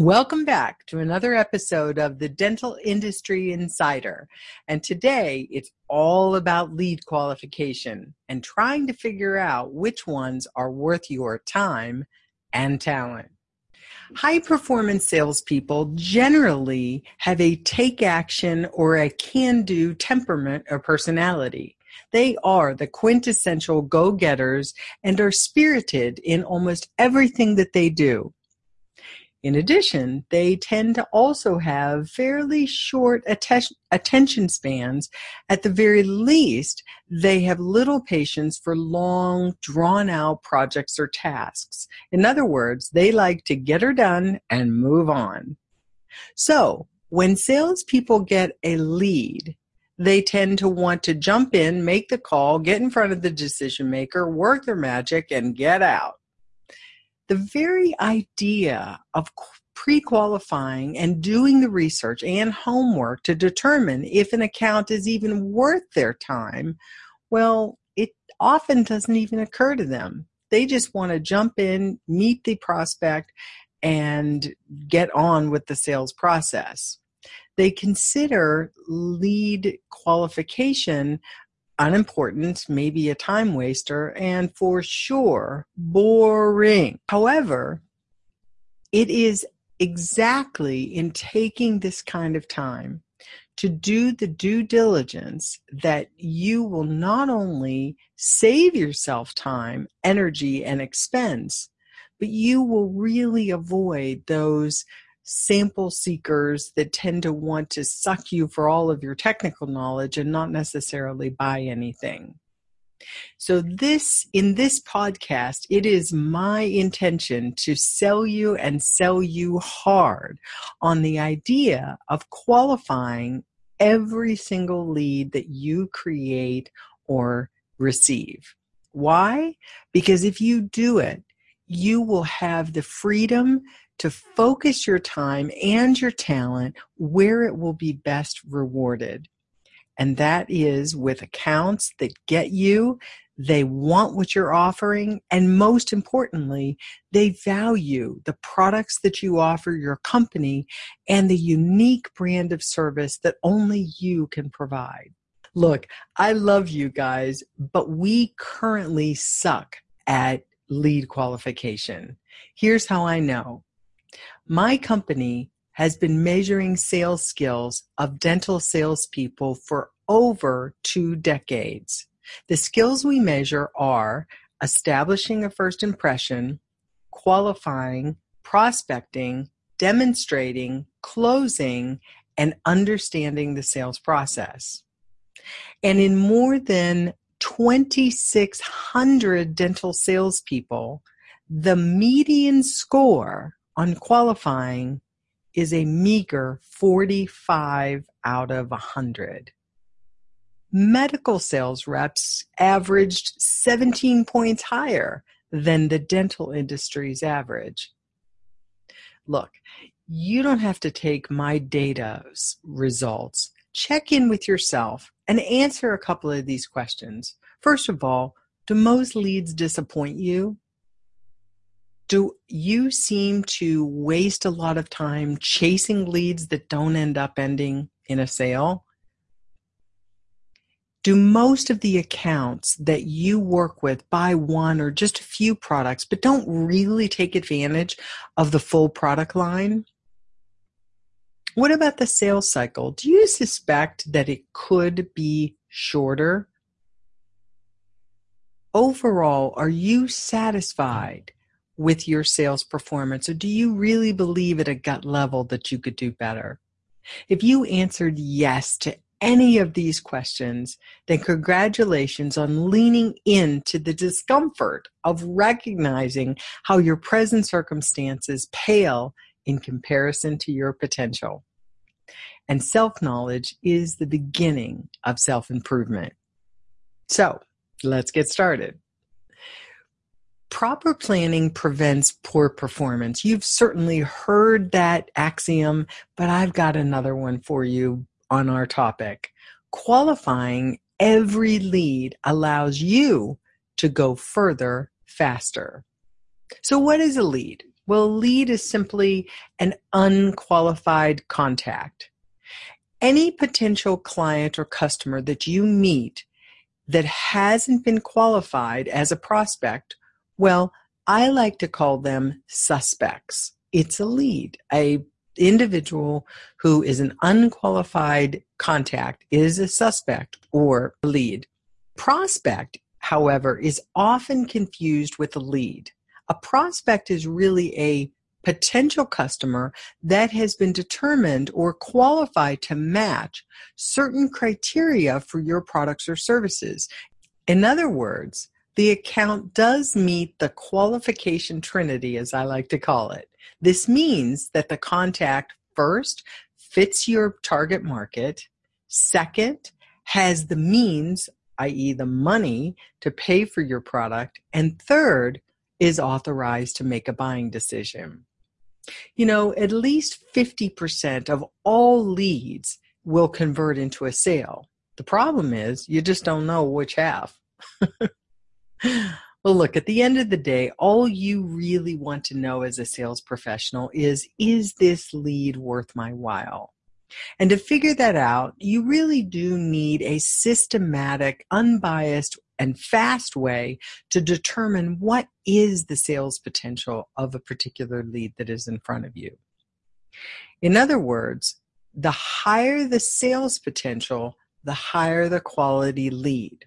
Welcome back to another episode of the Dental Industry Insider. And today it's all about lead qualification and trying to figure out which ones are worth your time and talent. High performance salespeople generally have a take action or a can do temperament or personality. They are the quintessential go getters and are spirited in almost everything that they do. In addition, they tend to also have fairly short att- attention spans. At the very least, they have little patience for long, drawn out projects or tasks. In other words, they like to get her done and move on. So, when salespeople get a lead, they tend to want to jump in, make the call, get in front of the decision maker, work their magic, and get out the very idea of pre qualifying and doing the research and homework to determine if an account is even worth their time, well, it often doesn't even occur to them. They just want to jump in, meet the prospect, and get on with the sales process. They consider lead qualification unimportant, maybe a time waster, and for sure boring. However, it is exactly in taking this kind of time to do the due diligence that you will not only save yourself time, energy, and expense, but you will really avoid those sample seekers that tend to want to suck you for all of your technical knowledge and not necessarily buy anything. So this in this podcast it is my intention to sell you and sell you hard on the idea of qualifying every single lead that you create or receive. Why? Because if you do it, you will have the freedom to focus your time and your talent where it will be best rewarded. And that is with accounts that get you, they want what you're offering, and most importantly, they value the products that you offer your company and the unique brand of service that only you can provide. Look, I love you guys, but we currently suck at lead qualification. Here's how I know my company has been measuring sales skills of dental salespeople for over two decades. The skills we measure are establishing a first impression, qualifying, prospecting, demonstrating, closing, and understanding the sales process. And in more than 2,600 dental salespeople, the median score on qualifying is a meager 45 out of 100. Medical sales reps averaged 17 points higher than the dental industry's average. Look, you don't have to take my data results. Check in with yourself and answer a couple of these questions. First of all, do most leads disappoint you? Do you seem to waste a lot of time chasing leads that don't end up ending in a sale? Do most of the accounts that you work with buy one or just a few products, but don't really take advantage of the full product line? What about the sales cycle? Do you suspect that it could be shorter? Overall, are you satisfied with your sales performance? Or do you really believe at a gut level that you could do better? If you answered yes to any of these questions, then congratulations on leaning into the discomfort of recognizing how your present circumstances pale in comparison to your potential. And self knowledge is the beginning of self improvement. So let's get started proper planning prevents poor performance. You've certainly heard that axiom, but I've got another one for you on our topic. Qualifying every lead allows you to go further faster. So, what is a lead? Well, lead is simply an unqualified contact. Any potential client or customer that you meet that hasn't been qualified as a prospect, well, I like to call them suspects. It's a lead. A individual who is an unqualified contact is a suspect or a lead. Prospect, however, is often confused with a lead. A prospect is really a potential customer that has been determined or qualified to match certain criteria for your products or services. In other words, the account does meet the qualification trinity, as I like to call it. This means that the contact first fits your target market, second, has the means, i.e., the money to pay for your product, and third, is authorized to make a buying decision. You know, at least 50% of all leads will convert into a sale. The problem is you just don't know which half. well, look, at the end of the day, all you really want to know as a sales professional is is this lead worth my while? And to figure that out, you really do need a systematic, unbiased, and fast way to determine what is the sales potential of a particular lead that is in front of you. In other words, the higher the sales potential, the higher the quality lead.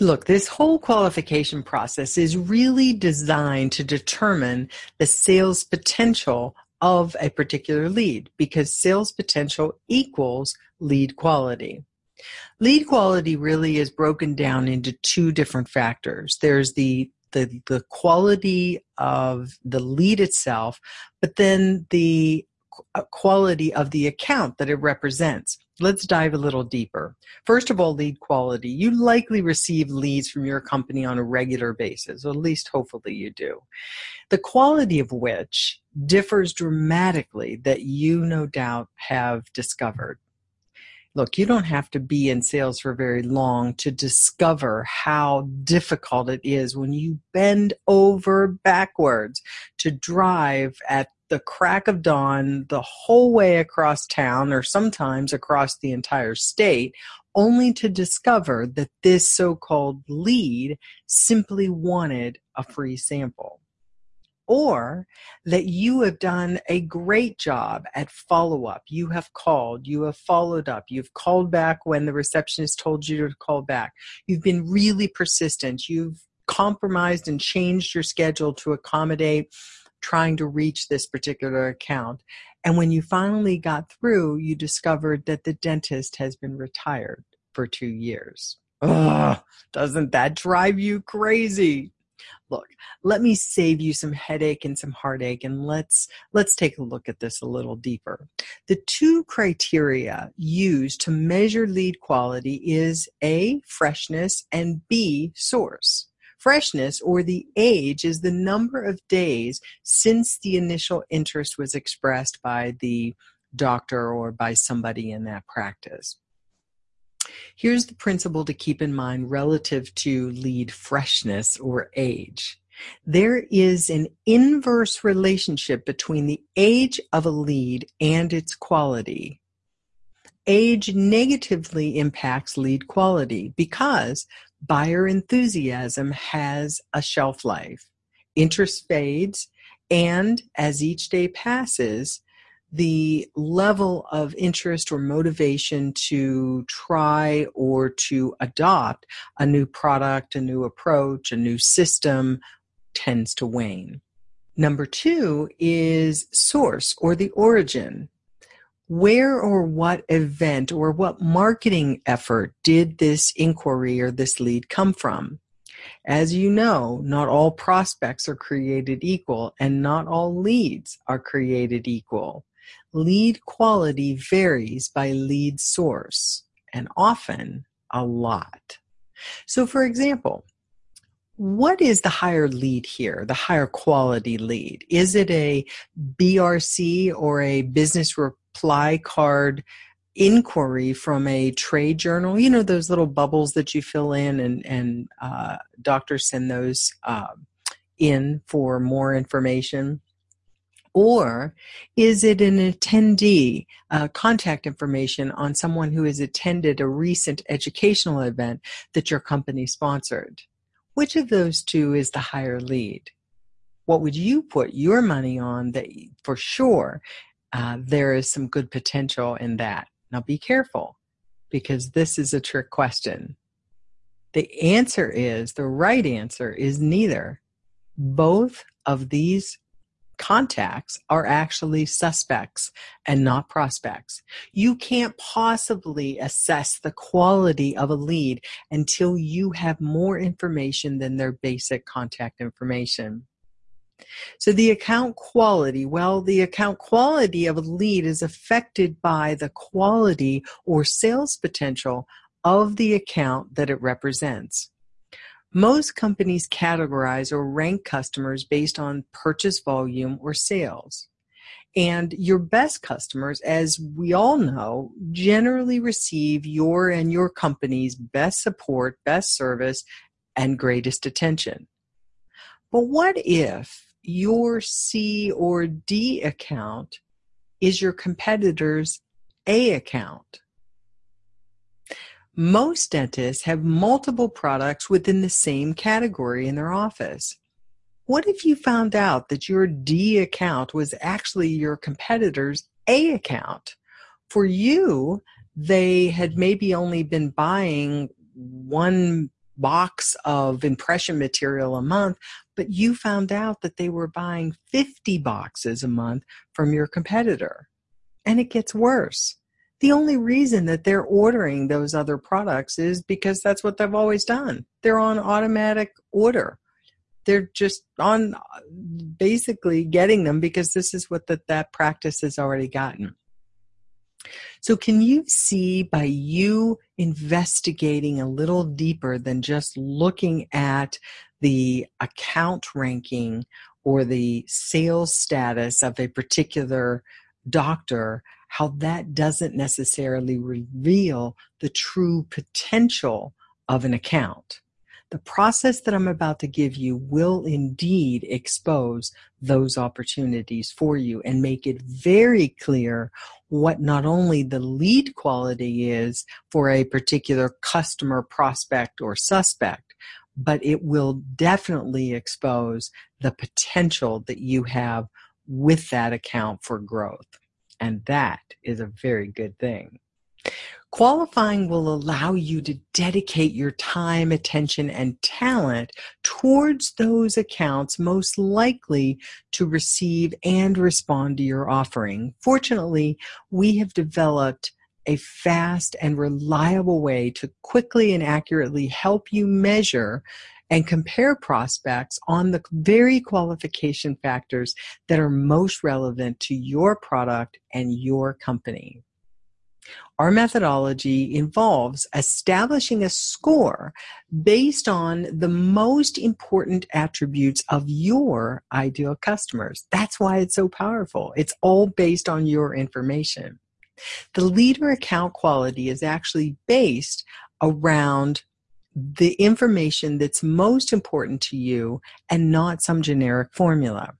Look, this whole qualification process is really designed to determine the sales potential of a particular lead because sales potential equals lead quality. Lead quality really is broken down into two different factors. There's the the, the quality of the lead itself, but then the uh, quality of the account that it represents. Let's dive a little deeper. First of all, lead quality. You likely receive leads from your company on a regular basis, or at least hopefully you do. The quality of which differs dramatically that you no doubt have discovered look, you don't have to be in sales for very long to discover how difficult it is when you bend over backwards to drive at the crack of dawn the whole way across town or sometimes across the entire state only to discover that this so called lead simply wanted a free sample or that you have done a great job at follow up. You have called, you have followed up, you've called back when the receptionist told you to call back. You've been really persistent. You've compromised and changed your schedule to accommodate trying to reach this particular account. And when you finally got through, you discovered that the dentist has been retired for two years. Ugh, doesn't that drive you crazy? look let me save you some headache and some heartache and let's let's take a look at this a little deeper the two criteria used to measure lead quality is a freshness and b source freshness or the age is the number of days since the initial interest was expressed by the doctor or by somebody in that practice Here's the principle to keep in mind relative to lead freshness or age. There is an inverse relationship between the age of a lead and its quality. Age negatively impacts lead quality because buyer enthusiasm has a shelf life. Interest fades, and as each day passes, the level of interest or motivation to try or to adopt a new product, a new approach, a new system tends to wane. Number two is source or the origin. Where or what event or what marketing effort did this inquiry or this lead come from? As you know, not all prospects are created equal and not all leads are created equal. Lead quality varies by lead source and often a lot. So, for example, what is the higher lead here, the higher quality lead? Is it a BRC or a business reply card inquiry from a trade journal? You know, those little bubbles that you fill in, and, and uh, doctors send those uh, in for more information. Or is it an attendee, uh, contact information on someone who has attended a recent educational event that your company sponsored? Which of those two is the higher lead? What would you put your money on that for sure uh, there is some good potential in that? Now be careful because this is a trick question. The answer is the right answer is neither. Both of these contacts are actually suspects and not prospects. You can't possibly assess the quality of a lead until you have more information than their basic contact information. So the account quality, well, the account quality of a lead is affected by the quality or sales potential of the account that it represents. Most companies categorize or rank customers based on purchase volume or sales. And your best customers, as we all know, generally receive your and your company's best support, best service, and greatest attention. But what if your C or D account is your competitor's A account? Most dentists have multiple products within the same category in their office. What if you found out that your D account was actually your competitor's A account? For you, they had maybe only been buying one box of impression material a month, but you found out that they were buying 50 boxes a month from your competitor. And it gets worse. The only reason that they're ordering those other products is because that's what they've always done. They're on automatic order. They're just on basically getting them because this is what the, that practice has already gotten. So, can you see by you investigating a little deeper than just looking at the account ranking or the sales status of a particular doctor, how that doesn't necessarily reveal the true potential of an account. The process that I'm about to give you will indeed expose those opportunities for you and make it very clear what not only the lead quality is for a particular customer, prospect, or suspect, but it will definitely expose the potential that you have with that account for growth. And that is a very good thing. Qualifying will allow you to dedicate your time, attention, and talent towards those accounts most likely to receive and respond to your offering. Fortunately, we have developed a fast and reliable way to quickly and accurately help you measure and compare prospects on the very qualification factors that are most relevant to your product and your company. Our methodology involves establishing a score based on the most important attributes of your ideal customers. That's why it's so powerful. It's all based on your information. The leader account quality is actually based around the information that's most important to you and not some generic formula.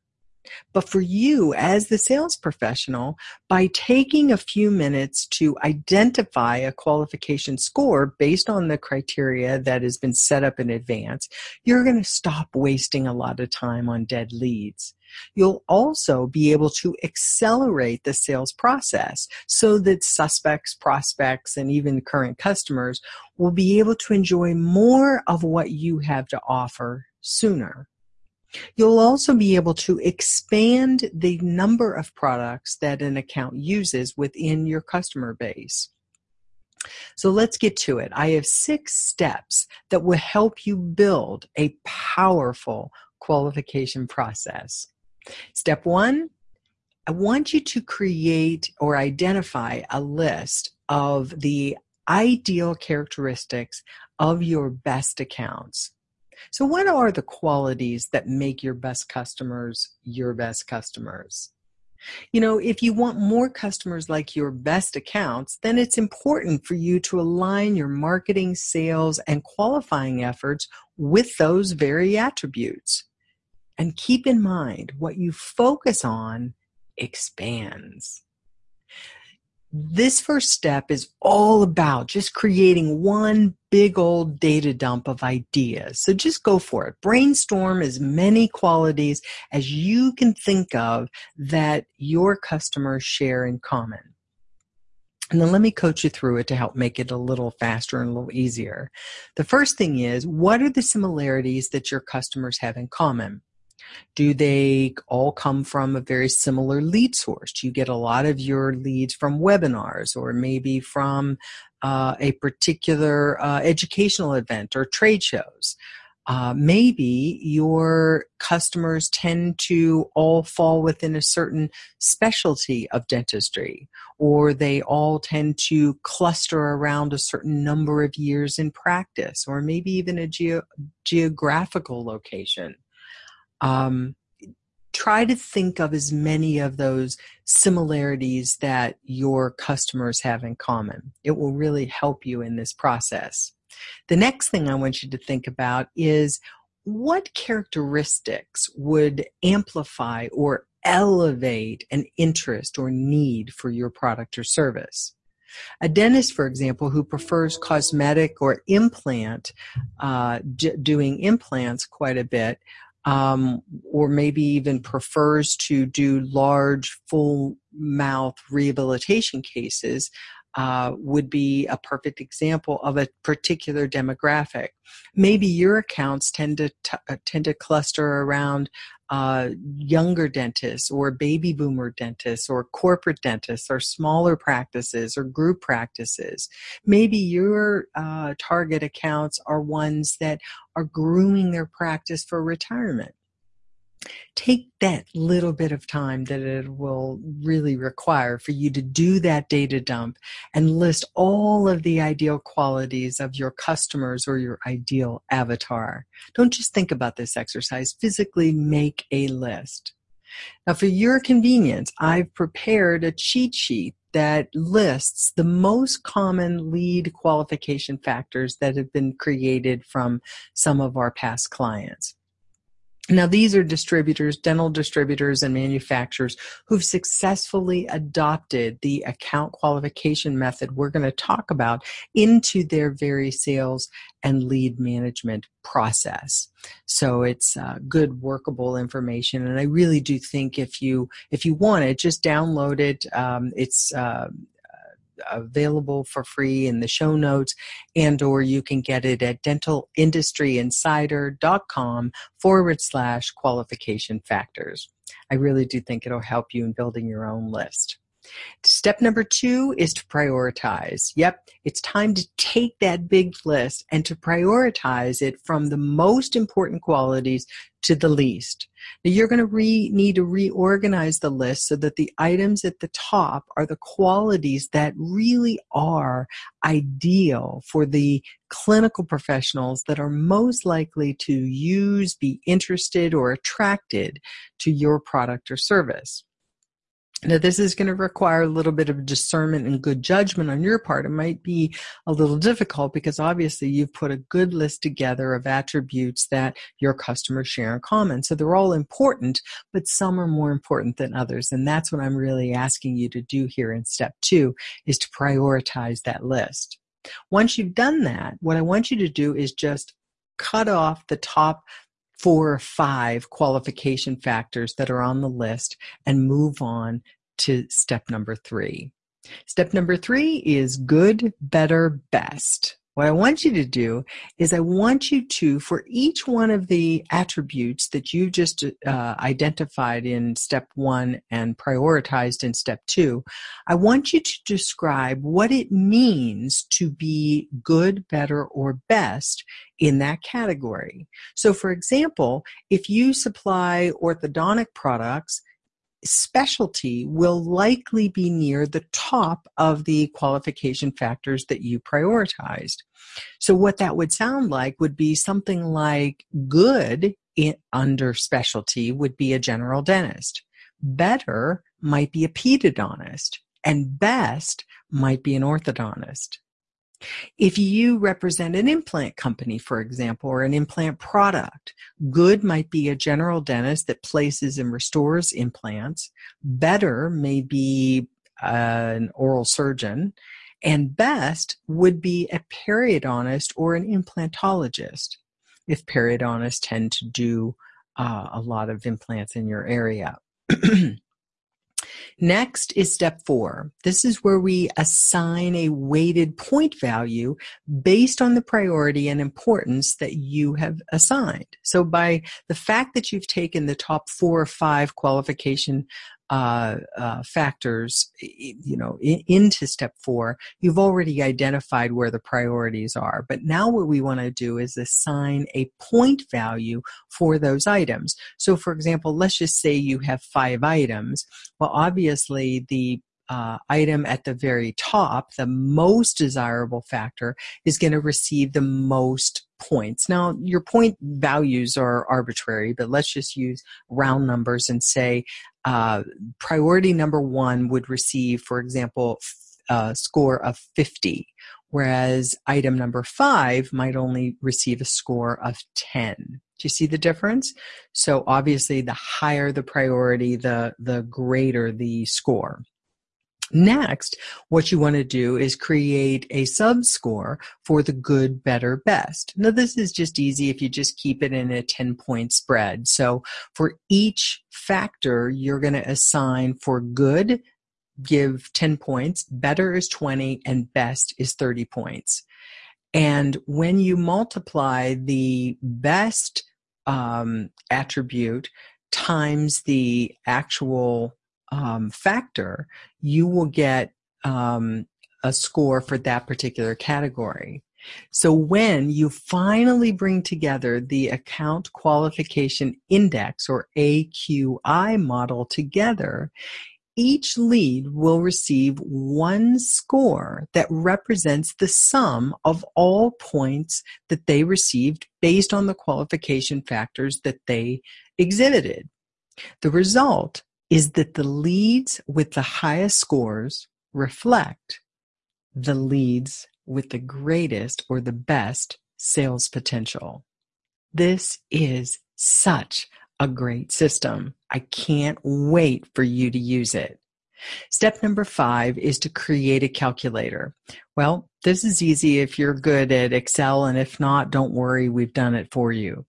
But for you as the sales professional, by taking a few minutes to identify a qualification score based on the criteria that has been set up in advance, you're going to stop wasting a lot of time on dead leads. You'll also be able to accelerate the sales process so that suspects, prospects, and even current customers will be able to enjoy more of what you have to offer sooner. You'll also be able to expand the number of products that an account uses within your customer base. So let's get to it. I have six steps that will help you build a powerful qualification process. Step one, I want you to create or identify a list of the ideal characteristics of your best accounts. So, what are the qualities that make your best customers your best customers? You know, if you want more customers like your best accounts, then it's important for you to align your marketing, sales, and qualifying efforts with those very attributes. And keep in mind what you focus on expands. This first step is all about just creating one big old data dump of ideas. So just go for it. Brainstorm as many qualities as you can think of that your customers share in common. And then let me coach you through it to help make it a little faster and a little easier. The first thing is what are the similarities that your customers have in common? Do they all come from a very similar lead source? Do you get a lot of your leads from webinars or maybe from uh, a particular uh, educational event or trade shows? Uh, maybe your customers tend to all fall within a certain specialty of dentistry, or they all tend to cluster around a certain number of years in practice, or maybe even a ge- geographical location. Um, try to think of as many of those similarities that your customers have in common. It will really help you in this process. The next thing I want you to think about is what characteristics would amplify or elevate an interest or need for your product or service. A dentist, for example, who prefers cosmetic or implant, uh, d- doing implants quite a bit, um, or maybe even prefers to do large full mouth rehabilitation cases, uh, would be a perfect example of a particular demographic. Maybe your accounts tend to t- uh, tend to cluster around uh, younger dentists or baby boomer dentists or corporate dentists or smaller practices or group practices. Maybe your uh, target accounts are ones that are grooming their practice for retirement take that little bit of time that it will really require for you to do that data dump and list all of the ideal qualities of your customers or your ideal avatar. Don't just think about this exercise, physically make a list. Now, for your convenience, I've prepared a cheat sheet that lists the most common lead qualification factors that have been created from some of our past clients. Now, these are distributors, dental distributors and manufacturers who've successfully adopted the account qualification method we're going to talk about into their very sales and lead management process. So it's uh, good workable information. And I really do think if you, if you want it, just download it. Um, it's, uh, available for free in the show notes and or you can get it at dentalindustryinsider.com forward slash qualification factors. I really do think it'll help you in building your own list. Step number two is to prioritize. Yep, it's time to take that big list and to prioritize it from the most important qualities to the least. Now you're going to re- need to reorganize the list so that the items at the top are the qualities that really are ideal for the clinical professionals that are most likely to use, be interested, or attracted to your product or service. Now, this is going to require a little bit of discernment and good judgment on your part. It might be a little difficult because obviously you've put a good list together of attributes that your customers share in common. So they're all important, but some are more important than others. And that's what I'm really asking you to do here in step two is to prioritize that list. Once you've done that, what I want you to do is just cut off the top four or five qualification factors that are on the list and move on to step number three. Step number three is good, better, best. What I want you to do is I want you to, for each one of the attributes that you just uh, identified in step one and prioritized in step two, I want you to describe what it means to be good, better, or best in that category. So, for example, if you supply orthodontic products, specialty will likely be near the top of the qualification factors that you prioritized. So, what that would sound like would be something like good in, under specialty would be a general dentist, better might be a pedodontist, and best might be an orthodontist. If you represent an implant company, for example, or an implant product, good might be a general dentist that places and restores implants. Better may be uh, an oral surgeon. And best would be a periodontist or an implantologist if periodontists tend to do uh, a lot of implants in your area. Next is step four. This is where we assign a weighted point value based on the priority and importance that you have assigned. So by the fact that you've taken the top four or five qualification uh, uh, factors, you know, in, into step four, you've already identified where the priorities are. But now what we want to do is assign a point value for those items. So, for example, let's just say you have five items. Well, obviously, the uh, item at the very top, the most desirable factor, is going to receive the most points. Now, your point values are arbitrary, but let's just use round numbers and say uh, priority number one would receive, for example, a score of 50, whereas item number five might only receive a score of 10. Do you see the difference? So obviously, the higher the priority, the the greater the score. Next, what you want to do is create a sub-score for the good, better, best. Now, this is just easy if you just keep it in a 10-point spread. So for each factor, you're going to assign for good, give 10 points, better is 20, and best is 30 points. And when you multiply the best um, attribute times the actual um, factor, you will get um, a score for that particular category. So when you finally bring together the account qualification index or AQI model together, each lead will receive one score that represents the sum of all points that they received based on the qualification factors that they exhibited. The result is that the leads with the highest scores reflect the leads with the greatest or the best sales potential. This is such a great system. I can't wait for you to use it. Step number five is to create a calculator. Well, this is easy if you're good at Excel, and if not, don't worry, we've done it for you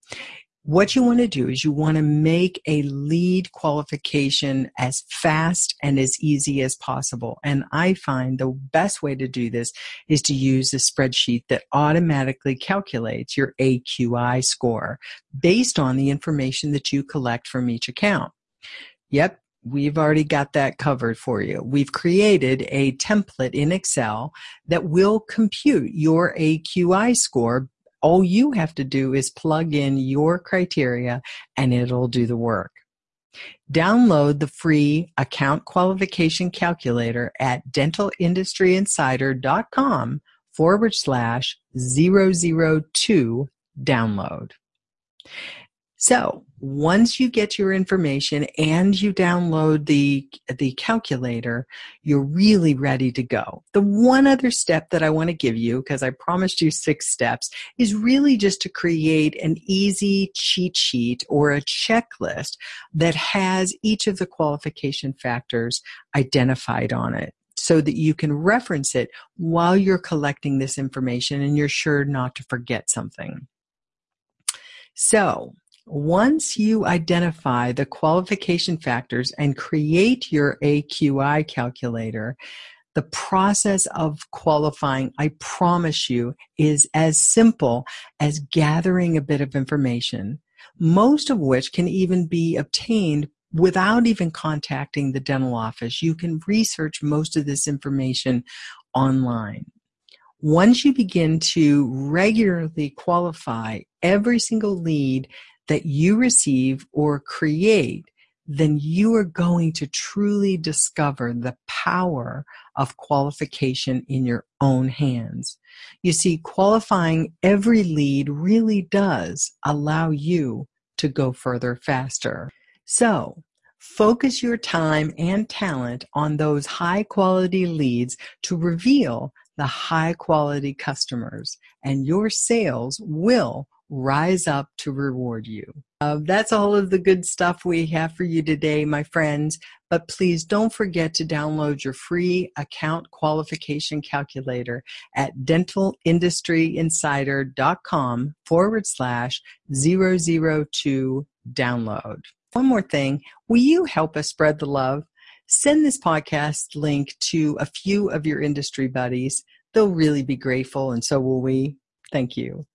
what you want to do is you want to make a lead qualification as fast and as easy as possible. And I find the best way to do this is to use a spreadsheet that automatically calculates your AQI score based on the information that you collect from each account. Yep, we've already got that covered for you. We've created a template in Excel that will compute your AQI score all you have to do is plug in your criteria and it'll do the work. Download the free account qualification calculator at dentalindustryinsider.com forward slash 002 download. So once you get your information and you download the the calculator, you're really ready to go. The one other step that I want to give you because I promised you 6 steps is really just to create an easy cheat sheet or a checklist that has each of the qualification factors identified on it so that you can reference it while you're collecting this information and you're sure not to forget something. So, once you identify the qualification factors and create your AQI calculator, the process of qualifying, I promise you, is as simple as gathering a bit of information, most of which can even be obtained without even contacting the dental office. You can research most of this information online. Once you begin to regularly qualify every single lead that you receive or create, then you are going to truly discover the power of qualification in your own hands. You see, qualifying every lead really does allow you to go further faster. So, focus your time and talent on those high quality leads to reveal the high quality customers, and your sales will rise up to reward you. Uh, that's all of the good stuff we have for you today, my friends. But please don't forget to download your free account qualification calculator at dentalindustryinsider.com forward slash 002 download. One more thing, will you help us spread the love? Send this podcast link to a few of your industry buddies. They'll really be grateful, and so will we. Thank you.